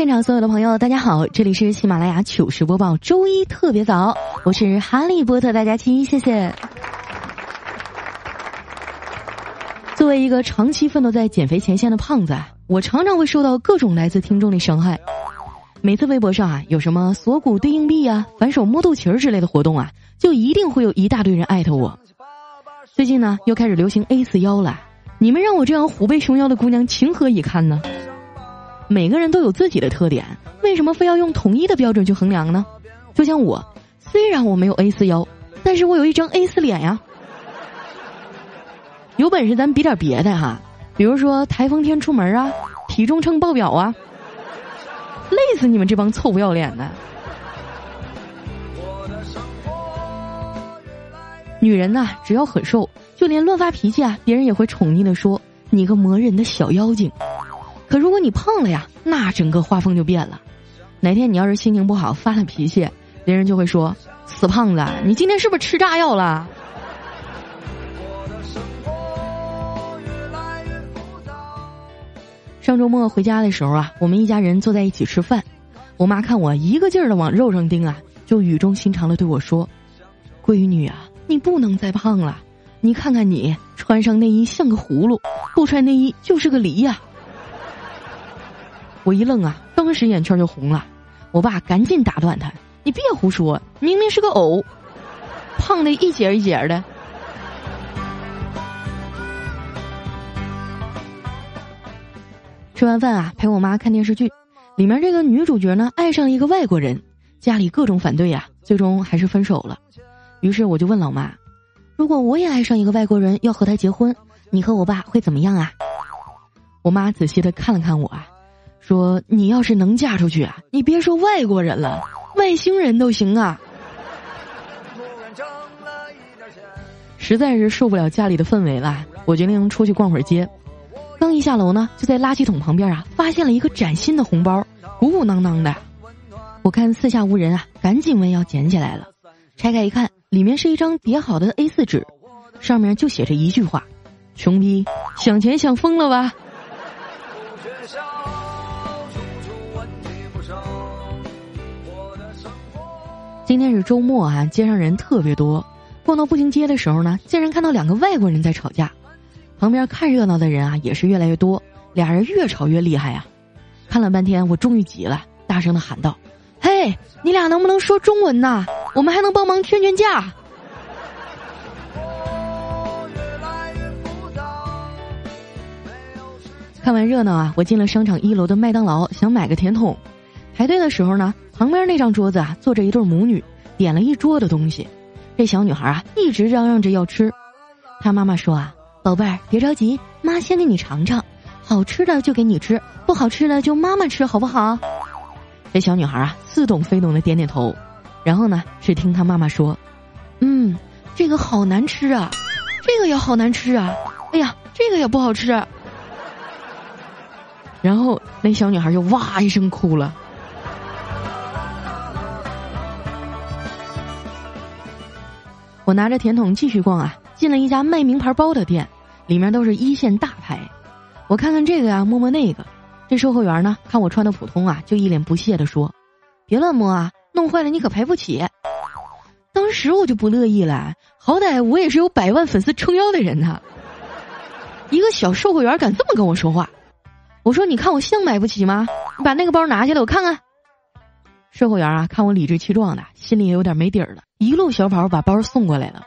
现场所有的朋友，大家好，这里是喜马拉雅糗事播报，周一特别早，我是哈利波特大家亲，谢谢。作为一个长期奋斗在减肥前线的胖子，我常常会受到各种来自听众的伤害。每次微博上啊有什么锁骨对硬币啊、反手摸肚脐儿之类的活动啊，就一定会有一大堆人艾特我。最近呢，又开始流行 A 四腰了，你们让我这样虎背熊腰的姑娘情何以堪呢？每个人都有自己的特点，为什么非要用统一的标准去衡量呢？就像我，虽然我没有 A 四腰，但是我有一张 A 四脸呀。有本事咱比点别的哈，比如说台风天出门啊，体重秤爆表啊，累死你们这帮臭不要脸的！女人呐，只要很瘦，就连乱发脾气啊，别人也会宠溺的说：“你个磨人的小妖精。”可如果你胖了呀，那整个画风就变了。哪天你要是心情不好发了脾气，别人就会说：“死胖子，你今天是不是吃炸药了？”上周末回家的时候啊，我们一家人坐在一起吃饭，我妈看我一个劲儿的往肉上盯啊，就语重心长的对我说：“闺女啊，你不能再胖了，你看看你穿上内衣像个葫芦，不穿内衣就是个梨呀。”我一愣啊，当时眼圈就红了。我爸赶紧打断他：“你别胡说，明明是个藕，胖的一节一节的。”吃完饭啊，陪我妈看电视剧，里面这个女主角呢爱上了一个外国人，家里各种反对呀，最终还是分手了。于是我就问老妈：“如果我也爱上一个外国人，要和他结婚，你和我爸会怎么样啊？”我妈仔细的看了看我啊。说你要是能嫁出去啊，你别说外国人了，外星人都行啊！实在是受不了家里的氛围了，我决定出去逛会儿街。刚一下楼呢，就在垃圾桶旁边啊，发现了一个崭新的红包，鼓鼓囊囊的。我看四下无人啊，赶紧问要捡起来了。拆开一看，里面是一张叠好的 A 四纸，上面就写着一句话：“穷逼，想钱想疯了吧？”今天是周末啊，街上人特别多。逛到步行街的时候呢，竟然看到两个外国人在吵架。旁边看热闹的人啊，也是越来越多，俩人越吵越厉害啊。看了半天，我终于急了，大声的喊道：“嘿，你俩能不能说中文呐？我们还能帮忙劝劝架。”看完热闹啊，我进了商场一楼的麦当劳，想买个甜筒。排队的时候呢。旁边那张桌子啊，坐着一对母女，点了一桌的东西。这小女孩啊，一直嚷嚷着要吃。她妈妈说啊：“宝贝儿，别着急，妈先给你尝尝，好吃的就给你吃，不好吃的就妈妈吃，好不好？”这小女孩啊，似懂非懂的点点头。然后呢，只听她妈妈说：“嗯，这个好难吃啊，这个也好难吃啊，哎呀，这个也不好吃。”然后那小女孩就哇一声哭了。我拿着甜筒继续逛啊，进了一家卖名牌包的店，里面都是一线大牌。我看看这个呀，摸摸那个。这售货员呢，看我穿的普通啊，就一脸不屑地说：“别乱摸啊，弄坏了你可赔不起。”当时我就不乐意了，好歹我也是有百万粉丝撑腰的人呐。一个小售货员敢这么跟我说话，我说：“你看我像买不起吗？你把那个包拿下来，我看看。”售货员啊，看我理直气壮的，心里也有点没底儿了，一路小跑把包送过来了。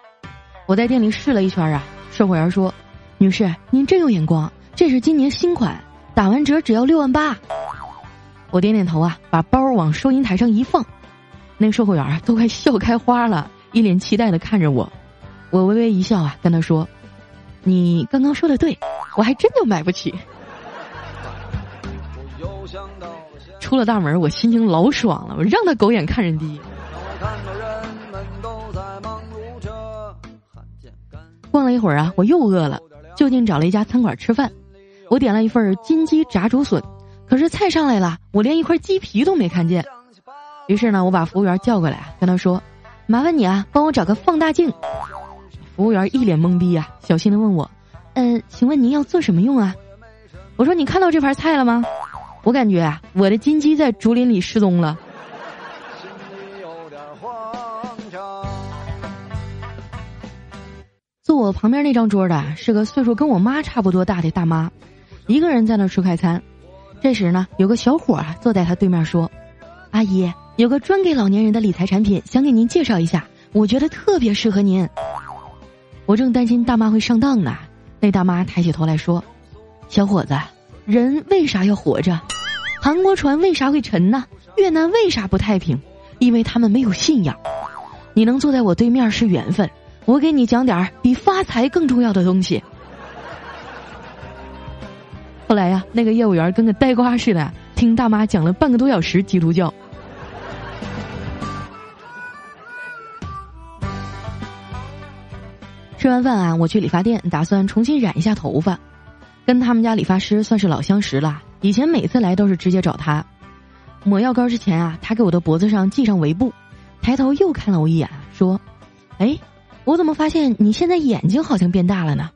我在店里试了一圈啊，售货员说：“女士，您真有眼光，这是今年新款，打完折只要六万八。”我点点头啊，把包往收银台上一放，那售货员啊都快笑开花了，一脸期待的看着我。我微微一笑啊，跟他说：“你刚刚说的对，我还真就买不起。”出了大门，我心情老爽了，我让他狗眼看人低。逛了一会儿啊，我又饿了，就近找了一家餐馆吃饭。我点了一份金鸡炸竹笋，可是菜上来了，我连一块鸡皮都没看见。于是呢，我把服务员叫过来，跟他说：“麻烦你啊，帮我找个放大镜。”服务员一脸懵逼啊，小心的问我：“嗯，请问您要做什么用啊？”我说：“你看到这盘菜了吗？我感觉啊，我的金鸡在竹林里失踪了。”坐我旁边那张桌的是个岁数跟我妈差不多大的大妈，一个人在那吃快餐。这时呢，有个小伙啊坐在他对面说：“阿姨，有个专给老年人的理财产品，想给您介绍一下，我觉得特别适合您。”我正担心大妈会上当呢，那大妈抬起头来说：“小伙子，人为啥要活着？韩国船为啥会沉呢？越南为啥不太平？因为他们没有信仰。你能坐在我对面是缘分。”我给你讲点儿比发财更重要的东西。后来呀，那个业务员跟个呆瓜似的，听大妈讲了半个多小时基督教。吃完饭啊，我去理发店，打算重新染一下头发。跟他们家理发师算是老相识了，以前每次来都是直接找他。抹药膏之前啊，他给我的脖子上系上围布，抬头又看了我一眼，说：“哎。”我怎么发现你现在眼睛好像变大了呢？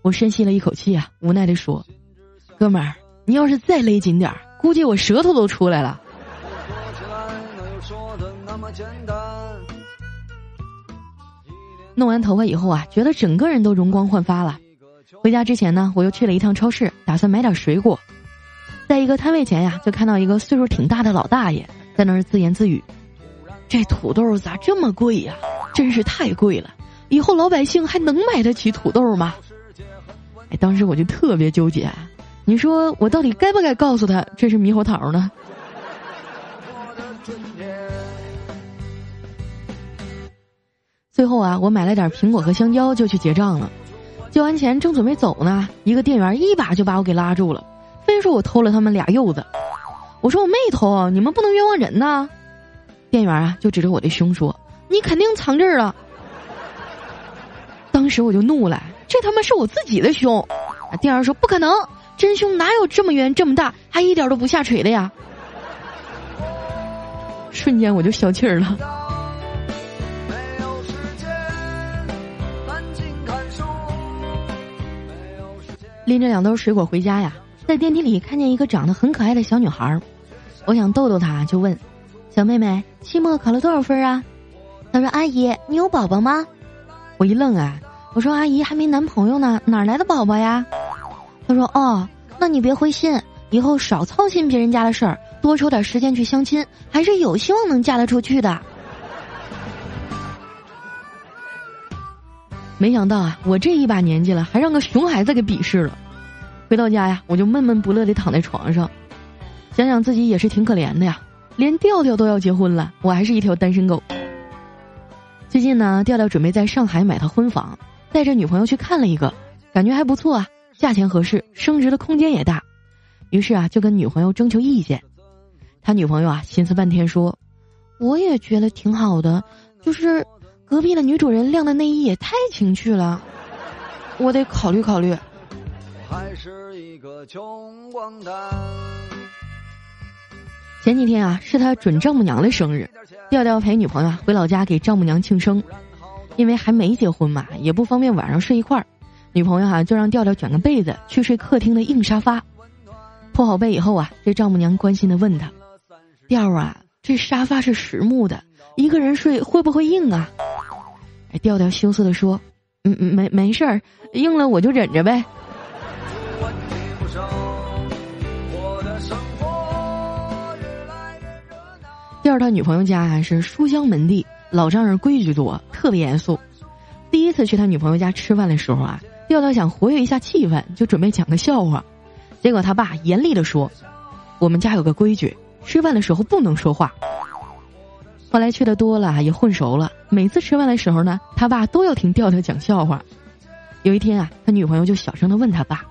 我深吸了一口气啊，无奈的说：“哥们儿，你要是再勒紧点儿，估计我舌头都出来了。”弄完头发以后啊，觉得整个人都容光焕发了。回家之前呢，我又去了一趟超市，打算买点水果。在一个摊位前呀，就看到一个岁数挺大的老大爷在那儿自言自语：“这土豆咋这么贵呀？”真是太贵了，以后老百姓还能买得起土豆吗？哎，当时我就特别纠结，你说我到底该不该告诉他这是猕猴桃呢？最后啊，我买了点苹果和香蕉就去结账了。交完钱正准备走呢，一个店员一把就把我给拉住了，非说我偷了他们俩柚子。我说我没偷，你们不能冤枉人呐。店员啊就指着我的胸说。你肯定藏这儿了。当时我就怒了，这他妈是我自己的胸。店员说不可能，真胸哪有这么圆这么大，还一点都不下垂的呀。瞬间我就消气儿了。拎着两兜水果回家呀，在电梯里看见一个长得很可爱的小女孩，我想逗逗她，就问：“小妹妹，期末考了多少分啊？”她说：“阿姨，你有宝宝吗？”我一愣啊，我说：“阿姨还没男朋友呢，哪来的宝宝呀？”他说：“哦，那你别灰心，以后少操心别人家的事儿，多抽点时间去相亲，还是有希望能嫁得出去的。”没想到啊，我这一把年纪了，还让个熊孩子给鄙视了。回到家呀，我就闷闷不乐地躺在床上，想想自己也是挺可怜的呀，连调调都要结婚了，我还是一条单身狗。最近呢，调调准备在上海买套婚房，带着女朋友去看了一个，感觉还不错啊，价钱合适，升值的空间也大，于是啊，就跟女朋友征求意见。他女朋友啊，心思半天说：“我也觉得挺好的，就是隔壁的女主人晾的内衣也太情趣了，我得考虑考虑。”还是一个穷光蛋。前几天啊，是他准丈母娘的生日，调调陪女朋友回老家给丈母娘庆生，因为还没结婚嘛，也不方便晚上睡一块儿，女朋友哈就让调调卷个被子去睡客厅的硬沙发。铺好被以后啊，这丈母娘关心的问他：“调啊，这沙发是实木的，一个人睡会不会硬啊？”哎，调调羞涩的说：“嗯嗯，没没事儿，硬了我就忍着呗。”调他女朋友家还是书香门第，老丈人规矩多，特别严肃。第一次去他女朋友家吃饭的时候啊，调调想活跃一下气氛，就准备讲个笑话。结果他爸严厉的说：“我们家有个规矩，吃饭的时候不能说话。”后来去的多了，也混熟了。每次吃饭的时候呢，他爸都要听调调讲笑话。有一天啊，他女朋友就小声的问他爸：“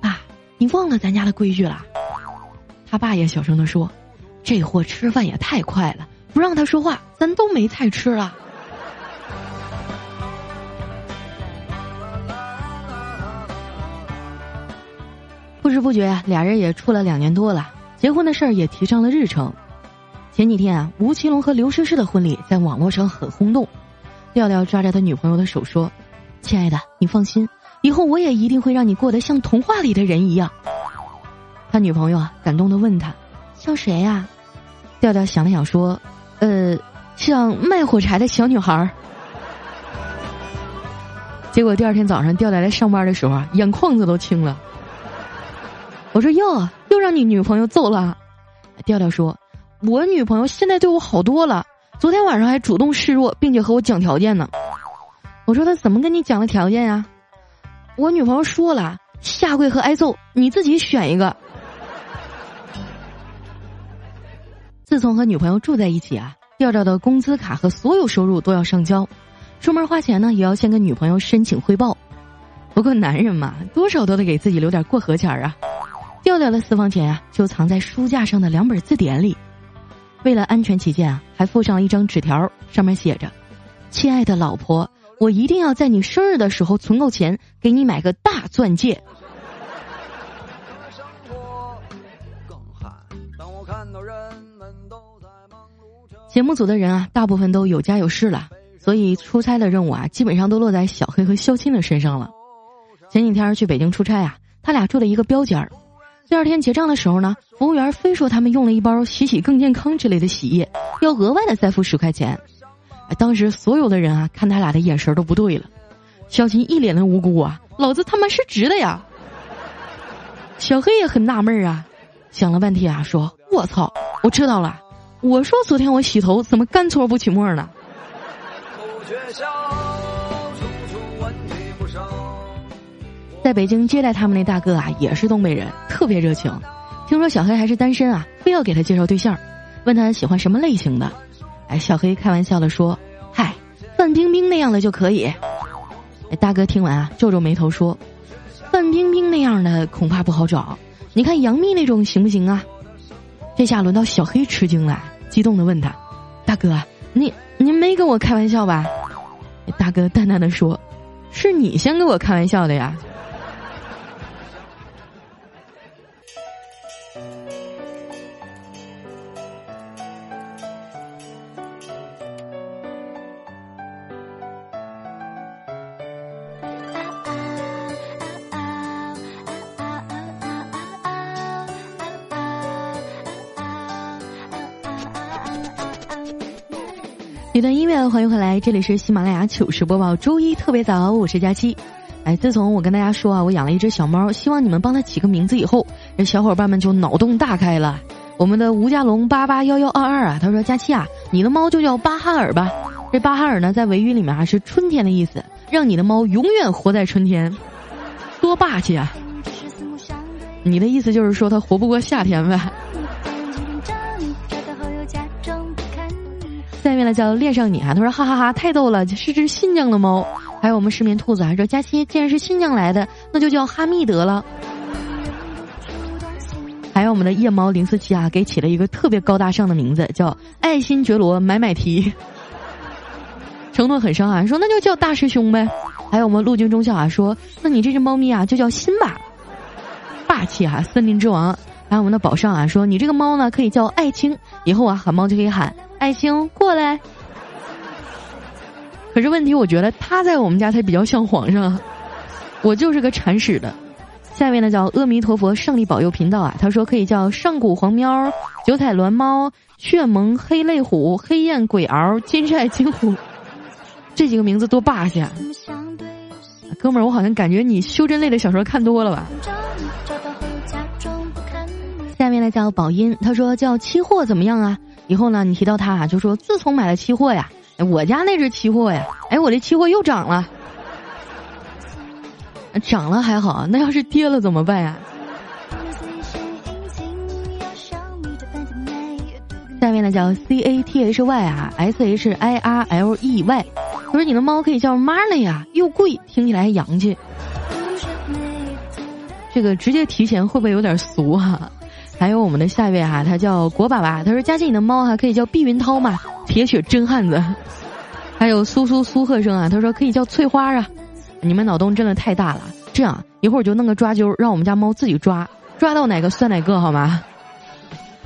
爸，你忘了咱家的规矩了？”他爸也小声的说：“这货吃饭也太快了，不让他说话，咱都没菜吃了。”不知不觉呀，俩人也处了两年多了，结婚的事儿也提上了日程。前几天啊，吴奇隆和刘诗诗的婚礼在网络上很轰动。调调抓着他女朋友的手说：“亲爱的，你放心，以后我也一定会让你过得像童话里的人一样。”他女朋友啊，感动的问他：“像谁呀？”调调想了想说：“呃，像卖火柴的小女孩儿。”结果第二天早上，调调来上班的时候啊，眼眶子都青了。我说哟，又让你女朋友揍了。调调说：“我女朋友现在对我好多了，昨天晚上还主动示弱，并且和我讲条件呢。”我说：“他怎么跟你讲的条件呀？”我女朋友说了：“下跪和挨揍，你自己选一个。”自从和女朋友住在一起啊，调调的工资卡和所有收入都要上交，出门花钱呢也要先跟女朋友申请汇报。不过男人嘛，多少都得给自己留点过河钱啊。调调的私房钱啊，就藏在书架上的两本字典里。为了安全起见啊，还附上了一张纸条，上面写着：“亲爱的老婆，我一定要在你生日的时候存够钱，给你买个大钻戒。”节目组的人啊，大部分都有家有室了，所以出差的任务啊，基本上都落在小黑和肖青的身上了。前几天去北京出差啊，他俩住了一个标间儿。第二天结账的时候呢，服务员非说他们用了一包“洗洗更健康”之类的洗衣液，要额外的再付十块钱。当时所有的人啊，看他俩的眼神都不对了。小琴一脸的无辜啊，老子他妈是直的呀！小黑也很纳闷啊，想了半天啊，说：“我操，我知道了，我说昨天我洗头怎么干搓不起沫呢？”在北京接待他们那大哥啊，也是东北人，特别热情。听说小黑还是单身啊，非要给他介绍对象，问他喜欢什么类型的。哎，小黑开玩笑的说：“嗨，范冰冰那样的就可以。”哎，大哥听完啊，皱皱眉头说：“范冰冰那样的恐怕不好找，你看杨幂那种行不行啊？”这下轮到小黑吃惊了，激动的问他：“大哥，你您没跟我开玩笑吧？”大哥淡淡的说：“是你先跟我开玩笑的呀。”一段音乐，欢迎回来，这里是喜马拉雅糗事播报，周一特别早，我是佳期。哎，自从我跟大家说啊，我养了一只小猫，希望你们帮它起个名字以后，这小伙伴们就脑洞大开了。我们的吴家龙八八幺幺二二啊，他说佳期啊，你的猫就叫巴哈尔吧。这巴哈尔呢，在维语里面啊是春天的意思，让你的猫永远活在春天，多霸气啊！你的意思就是说它活不过夏天呗？下面呢叫恋上你啊，他说哈哈哈太逗了，是只新疆的猫。还有我们失眠兔子啊，说佳期既然是新疆来的，那就叫哈密得了。还有我们的夜猫零四七啊，给起了一个特别高大上的名字，叫爱新觉罗买买提。承诺很伤啊，说那就叫大师兄呗。还有我们陆军中校啊，说那你这只猫咪啊就叫辛巴，霸气啊，森林之王。还有我们的宝上啊，说你这个猫呢可以叫爱卿，以后啊喊猫就可以喊。爱卿过来，可是问题，我觉得他在我们家才比较像皇上，我就是个铲屎的。下面呢叫阿弥陀佛胜利保佑频道啊，他说可以叫上古黄喵、九彩鸾猫、血萌黑泪虎、黑焰鬼獒、金寨金虎，这几个名字多霸气啊！哥们儿，我好像感觉你修真类的小说看多了吧？下面呢叫宝音，他说叫期货怎么样啊？以后呢，你提到他啊，就说自从买了期货呀，我家那只期货呀，哎，我这期货又涨了，涨了还好，那要是跌了怎么办呀？下面呢叫 C A T H Y 啊，S H I R L E Y，他说你的猫可以叫 Marley 啊，又贵，听起来洋气。这个直接提前会不会有点俗啊？还有我们的下一位哈，他叫国爸爸，他说：“佳琪，你的猫哈可以叫碧云涛嘛？铁血真汉子。”还有苏苏苏鹤生啊，他说可以叫翠花啊。你们脑洞真的太大了，这样一会儿就弄个抓阄，让我们家猫自己抓，抓到哪个算哪个好吗？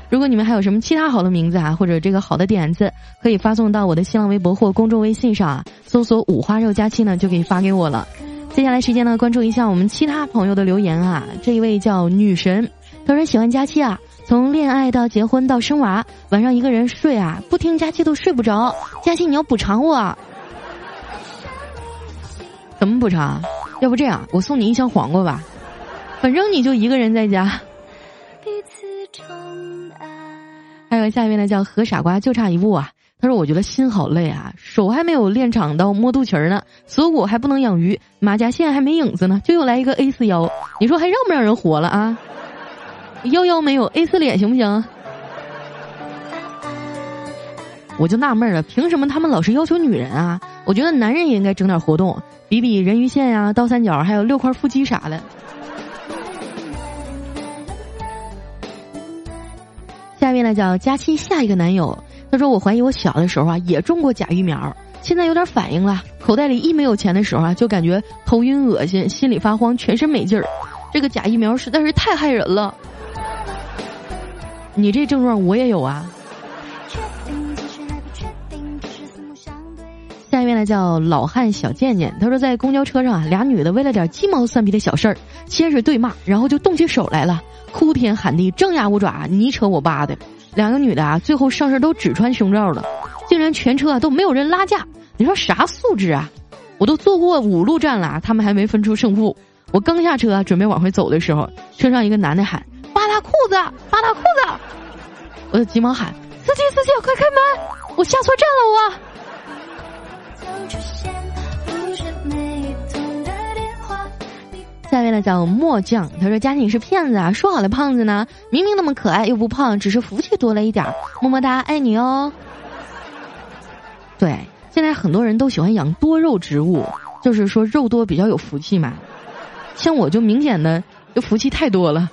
如果你们还有什么其他好的名字啊，或者这个好的点子，可以发送到我的新浪微博或公众微信上啊，搜索“五花肉佳期”呢，就可以发给我了。接下来时间呢，关注一下我们其他朋友的留言啊。这一位叫女神，他说喜欢佳期啊，从恋爱到结婚到生娃，晚上一个人睡啊，不听佳期都睡不着。佳期你要补偿我，怎么补偿？要不这样，我送你一箱黄瓜吧，反正你就一个人在家。还有下一位呢，叫何傻瓜，就差一步啊。他说：“我觉得心好累啊，手还没有练长到摸肚脐儿呢，锁骨还不能养鱼，马甲线还没影子呢，就又来一个 A 四腰，你说还让不让人活了啊？腰腰没有 A 四脸行不行？我就纳闷了，凭什么他们老是要求女人啊？我觉得男人也应该整点活动，比比人鱼线呀、倒三角，还有六块腹肌啥的。”下一位呢叫佳期下一个男友，他说我怀疑我小的时候啊也种过假疫苗，现在有点反应了，口袋里一没有钱的时候啊就感觉头晕恶心，心里发慌，全身没劲儿，这个假疫苗实在是太害人了。你这症状我也有啊。呢叫老汉小贱贱，他说在公交车上啊俩女的为了点鸡毛蒜皮的小事儿，先是对骂，然后就动起手来了。哭天喊地，张牙舞爪，你扯我扒的，两个女的啊，最后上身都只穿胸罩了，竟然全车啊都没有人拉架，你说啥素质啊？我都坐过五路站了，他们还没分出胜负。我刚下车准备往回走的时候，车上一个男的喊：“扒他裤子，扒他裤子！”我就急忙喊：“司机，司机，快开门！我下错站了，我。”下一位呢叫末将，他说：“佳妮是骗子啊，说好的胖子呢？明明那么可爱又不胖，只是福气多了一点儿。么么哒，爱你哦。”对，现在很多人都喜欢养多肉植物，就是说肉多比较有福气嘛。像我就明显的就福气太多了。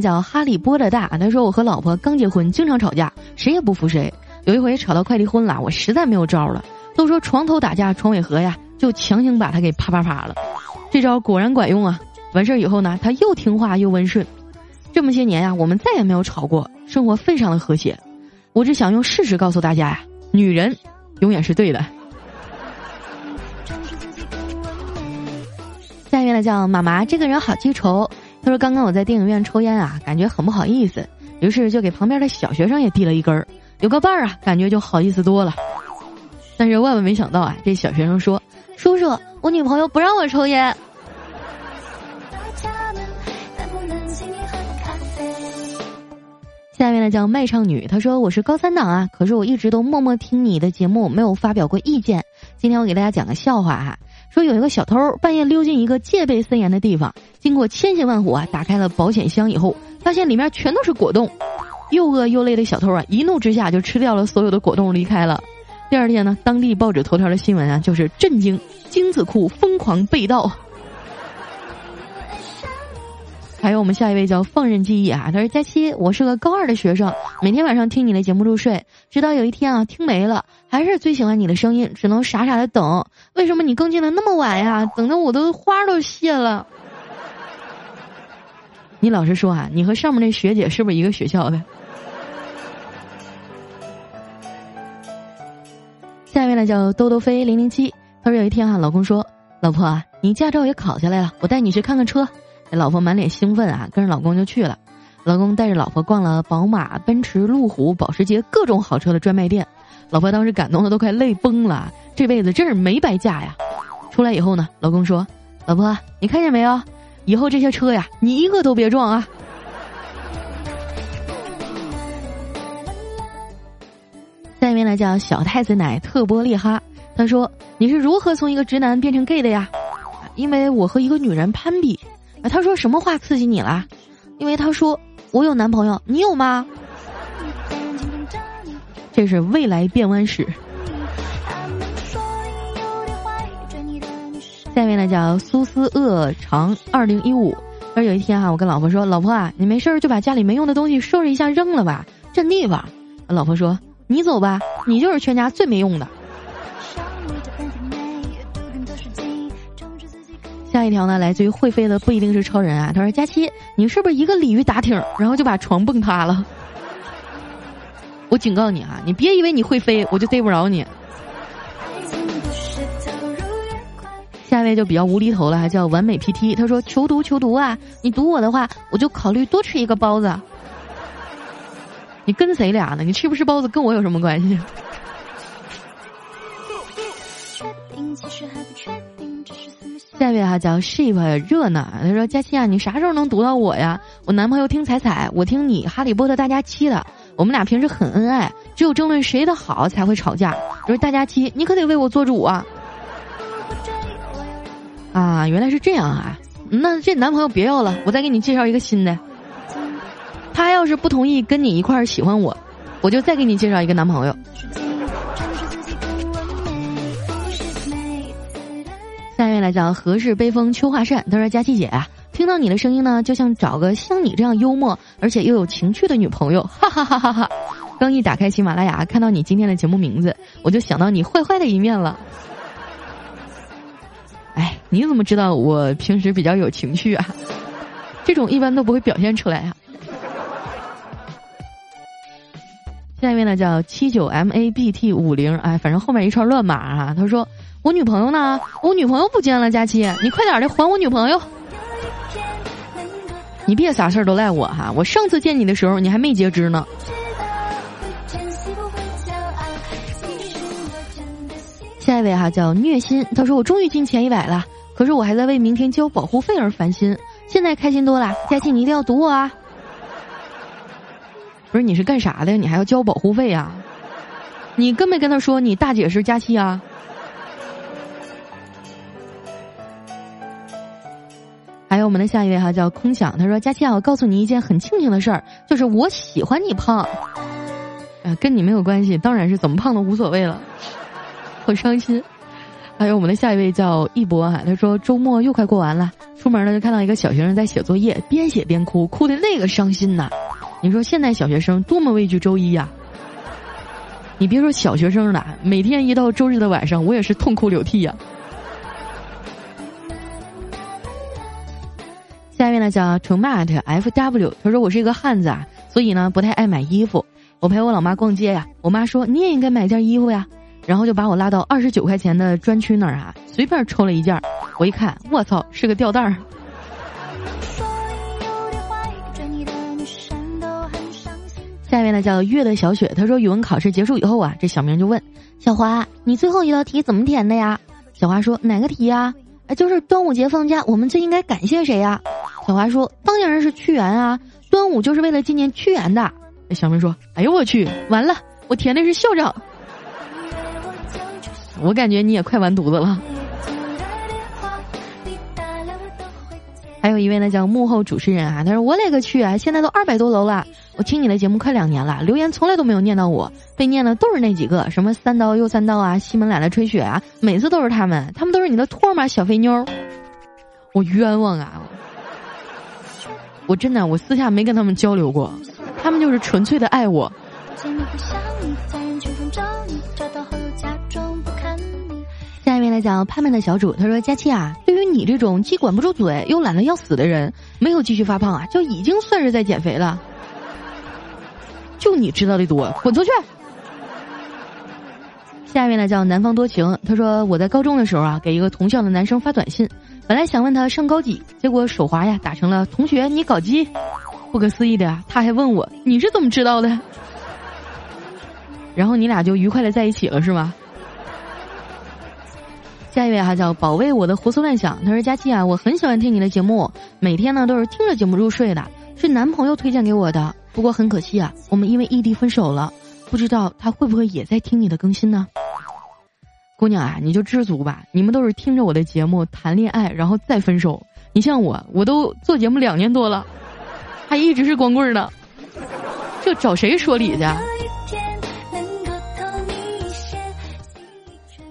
叫哈利波特大，他说：“我和老婆刚结婚，经常吵架，谁也不服谁。有一回吵到快离婚了，我实在没有招了。”都说床头打架床尾和呀，就强行把他给啪啪啪了。这招果然管用啊！完事儿以后呢，他又听话又温顺。这么些年呀，我们再也没有吵过，生活非常的和谐。我只想用事实告诉大家呀，女人永远是对的。下面呢叫妈妈，这个人好记仇。他说刚刚我在电影院抽烟啊，感觉很不好意思，于是就给旁边的小学生也递了一根儿，有个伴儿啊，感觉就好意思多了。但是万万没想到啊！这小学生说：“叔叔，我女朋友不让我抽烟。”下面呢叫卖唱女，她说：“我是高三党啊，可是我一直都默默听你的节目，没有发表过意见。今天我给大家讲个笑话哈，说有一个小偷半夜溜进一个戒备森严的地方，经过千辛万苦啊，打开了保险箱以后，发现里面全都是果冻。又饿又累的小偷啊，一怒之下就吃掉了所有的果冻，离开了。”第二天呢，当地报纸头条的新闻啊，就是震惊精子库疯狂被盗。还有我们下一位叫放任记忆啊，他说佳期，我是个高二的学生，每天晚上听你的节目入睡，直到有一天啊，听没了，还是最喜欢你的声音，只能傻傻的等。为什么你更新的那么晚呀？等的我都花都谢了。你老实说啊，你和上面那学姐是不是一个学校的？下面呢叫豆豆飞零零七，他说有一天啊，老公说：“老婆啊，你驾照也考下来了，我带你去看看车。”老婆满脸兴奋啊，跟着老公就去了。老公带着老婆逛了宝马、奔驰、路虎、保时捷各种好车的专卖店，老婆当时感动的都快泪崩了，这辈子真是没白嫁呀！出来以后呢，老公说：“老婆，你看见没有？以后这些车呀，你一个都别撞啊！”下一位呢叫小太子奶特波利哈，他说：“你是如何从一个直男变成 gay 的呀？”因为我和一个女人攀比。啊，他说什么话刺激你了？因为他说我有男朋友，你有吗？这是未来变弯史。下面呢叫苏斯恶长二零一五。说有一天啊，我跟老婆说：“老婆啊，你没事儿就把家里没用的东西收拾一下扔了吧，占地方。”老婆说：“你走吧，你就是全家最没用的。”下一条呢，来自于会飞的不一定是超人啊。他说：“佳期，你是不是一个鲤鱼打挺，然后就把床蹦塌了？”我警告你啊，你别以为你会飞，我就逮不着你。下一位就比较无厘头了，还叫完美 PT。他说：“求读求读啊！你读我的话，我就考虑多吃一个包子。你跟谁俩呢？你吃不吃包子跟我有什么关系？” 下一位哈叫 Sheep 热闹。他说：“佳期啊，你啥时候能读到我呀？我男朋友听彩彩，我听你哈利波特大家期的。我们俩平时很恩爱，只有争论谁的好才会吵架。就是大家期，你可得为我做主啊！”啊，原来是这样啊！那这男朋友别要了，我再给你介绍一个新的。他要是不同意跟你一块儿喜欢我，我就再给你介绍一个男朋友。下面来讲何氏悲风秋画扇，他说：“佳琪姐啊，听到你的声音呢，就像找个像你这样幽默而且又有情趣的女朋友。”哈哈哈哈哈！刚一打开喜马拉雅，看到你今天的节目名字，我就想到你坏坏的一面了。哎，你怎么知道我平时比较有情绪啊？这种一般都不会表现出来啊。下一位呢叫七九 M A B T 五零，哎，反正后面一串乱码啊。他说：“我女朋友呢？我女朋友不见了，佳期，你快点的还我女朋友。你别啥事儿都赖我哈，我上次见你的时候你还没截肢呢。”下一位哈叫虐心，他说我终于进前一百了，可是我还在为明天交保护费而烦心。现在开心多了，佳琪你一定要读我啊！不是你是干啥的？你还要交保护费啊？你跟没跟他说你大姐是佳期啊？还有我们的下一位哈叫空想，他说佳期啊，我告诉你一件很庆幸的事儿，就是我喜欢你胖。啊，跟你没有关系，当然是怎么胖都无所谓了。好伤心，还有我们的下一位叫一博哈，他说周末又快过完了，出门呢就看到一个小学生在写作业，边写边哭，哭的那个伤心呐。你说现在小学生多么畏惧周一呀？你别说小学生了，每天一到周日的晚上，我也是痛哭流涕呀。位呢叫程 mat f w，他说我是一个汉子啊，所以呢不太爱买衣服。我陪我老妈逛街呀，我妈说你也应该买件衣服呀。然后就把我拉到二十九块钱的专区那儿啊，随便抽了一件。我一看，我操，是个吊带儿。下面呢叫月的小雪，他说语文考试结束以后啊，这小明就问小华：“你最后一道题怎么填的呀？”小华说：“哪个题呀？就是端午节放假，我们最应该感谢谁呀？”小华说：“当然是屈原啊，端午就是为了纪念屈原的。”小明说：“哎呦我去，完了，我填的是校长。”我感觉你也快完犊子了。还有一位呢，叫幕后主持人啊，他说：“我勒个去啊，现在都二百多楼了！我听你的节目快两年了，留言从来都没有念到我，被念的都是那几个，什么三刀又三刀啊，西门懒得吹雪啊，每次都是他们，他们都是你的托吗，小肥妞？我冤枉啊！我真的，我私下没跟他们交流过，他们就是纯粹的爱我。”下一位来讲盼盼的小主，他说：“佳期啊，对于你这种既管不住嘴又懒得要死的人，没有继续发胖啊，就已经算是在减肥了。就你知道的多，滚出去！”下一位呢叫南方多情，他说：“我在高中的时候啊，给一个同校的男生发短信，本来想问他上高几，结果手滑呀，打成了同学你搞基。不可思议的呀，他还问我你是怎么知道的？然后你俩就愉快的在一起了，是吗？”下一位哈叫保卫我的胡思乱想，他说佳期啊，我很喜欢听你的节目，每天呢都是听着节目入睡的，是男朋友推荐给我的。不过很可惜啊，我们因为异地分手了，不知道他会不会也在听你的更新呢？姑娘啊，你就知足吧，你们都是听着我的节目谈恋爱，然后再分手。你像我，我都做节目两年多了，还一直是光棍呢，这找谁说理去？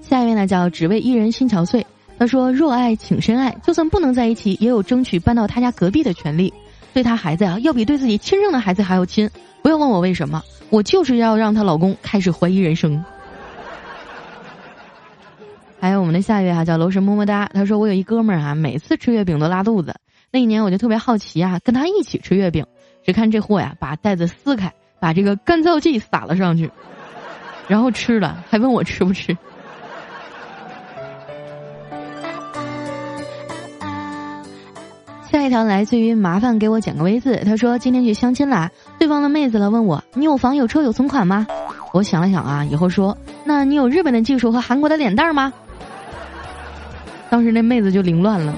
下一位呢叫只为一人心憔悴，他说：“若爱请深爱，就算不能在一起，也有争取搬到他家隔壁的权利。对他孩子呀，要比对自己亲生的孩子还要亲。不要问我为什么，我就是要让她老公开始怀疑人生。”还有我们的下一位哈，叫楼神么么哒。他说：“我有一哥们儿啊，每次吃月饼都拉肚子。那一年我就特别好奇啊，跟他一起吃月饼。只看这货呀，把袋子撕开，把这个干燥剂撒了上去，然后吃了，还问我吃不吃。”条来自于麻烦给我剪个 V 字，他说今天去相亲啦，对方的妹子了问我你有房有车有存款吗？我想了想啊，以后说那你有日本的技术和韩国的脸蛋吗？当时那妹子就凌乱了。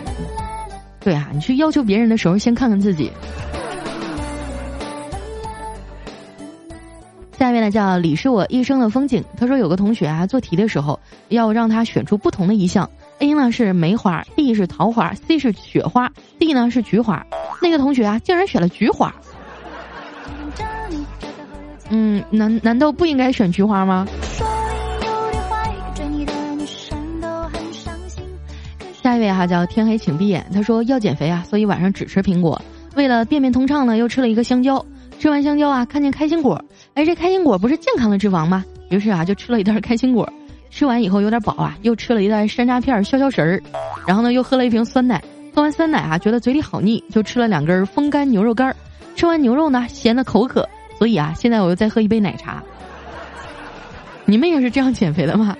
对啊，你去要求别人的时候，先看看自己。下面呢叫李是我一生的风景，他说有个同学啊做题的时候要让他选出不同的一项。A 呢是梅花，B 是桃花，C 是雪花，D 呢是菊花。那个同学啊，竟然选了菊花。嗯，难难道不应该选菊花吗？下一位哈叫天黑请闭眼，他说要减肥啊，所以晚上只吃苹果。为了便便通畅呢，又吃了一个香蕉。吃完香蕉啊，看见开心果，哎，这开心果不是健康的脂肪吗？于是啊，就吃了一袋开心果。吃完以后有点饱啊，又吃了一袋山楂片消消食儿，然后呢又喝了一瓶酸奶。喝完酸奶啊，觉得嘴里好腻，就吃了两根风干牛肉干儿。吃完牛肉呢，咸的口渴，所以啊，现在我又再喝一杯奶茶。你们也是这样减肥的吗？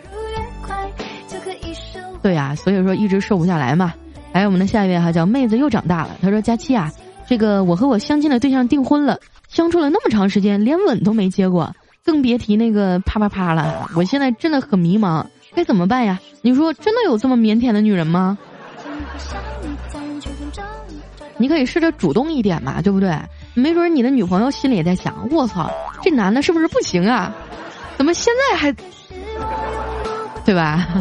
对呀，所以说一直瘦不下来嘛。还有我们的下一位哈，叫妹子又长大了。她说：“佳期啊，这个我和我相亲的对象订婚了，相处了那么长时间，连吻都没接过。”更别提那个啪啪啪了！我现在真的很迷茫，该怎么办呀？你说真的有这么腼腆的女人吗？你可以试着主动一点嘛，对不对？没准你的女朋友心里也在想：我操，这男的是不是不行啊？怎么现在还，对吧？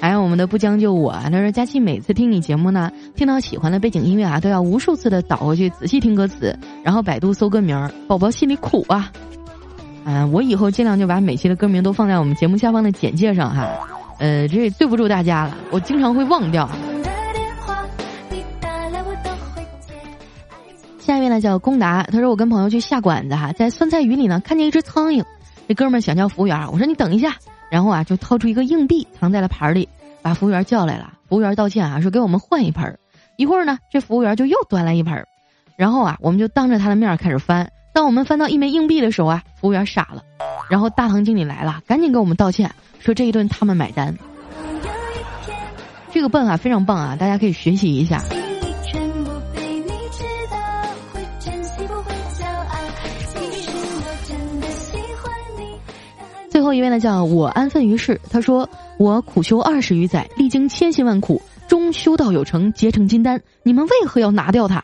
还有我们的不将就我，他说佳期每次听你节目呢，听到喜欢的背景音乐啊，都要无数次的倒回去仔细听歌词，然后百度搜歌名儿，宝宝心里苦啊。嗯，我以后尽量就把每期的歌名都放在我们节目下方的简介上哈。呃，这也对不住大家了，我经常会忘掉。下一位呢叫龚达，他说我跟朋友去下馆子哈，在酸菜鱼里呢看见一只苍蝇，这哥们儿想叫服务员，我说你等一下。然后啊，就掏出一个硬币藏在了盘里，把服务员叫来了。服务员道歉啊，说给我们换一盆。一会儿呢，这服务员就又端来一盆。然后啊，我们就当着他的面开始翻。当我们翻到一枚硬币的时候啊，服务员傻了。然后大堂经理来了，赶紧给我们道歉，说这一顿他们买单。这个办法非常棒啊，大家可以学习一下。最后一位呢，叫我安分于世。他说：“我苦修二十余载，历经千辛万苦，修道有成，结成金丹。你们为何要拿掉它？”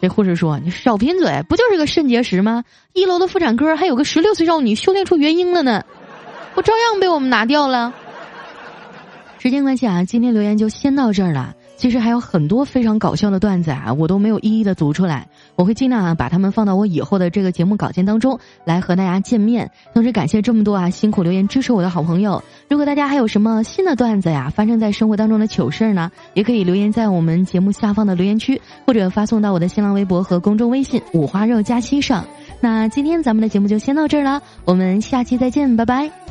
这护士说：“你少贫嘴，不就是个肾结石吗？一楼的妇产科还有个十六岁少女修炼出元婴了呢，不照样被我们拿掉了。”时间关系啊，今天留言就先到这儿了。其实还有很多非常搞笑的段子啊，我都没有一一的读出来。我会尽量啊把它们放到我以后的这个节目稿件当中来和大家见面。同时感谢这么多啊辛苦留言支持我的好朋友。如果大家还有什么新的段子呀，发生在生活当中的糗事儿呢，也可以留言在我们节目下方的留言区，或者发送到我的新浪微博和公众微信五花肉加七上。那今天咱们的节目就先到这儿了，我们下期再见，拜拜。